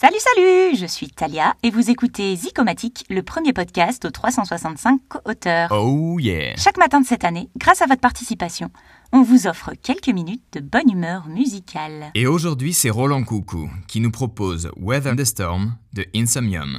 Salut, salut Je suis Talia et vous écoutez Zicomatique, le premier podcast aux 365 co-auteurs. Oh yeah Chaque matin de cette année, grâce à votre participation, on vous offre quelques minutes de bonne humeur musicale. Et aujourd'hui, c'est Roland Coucou qui nous propose Weather the Storm de Insomnium.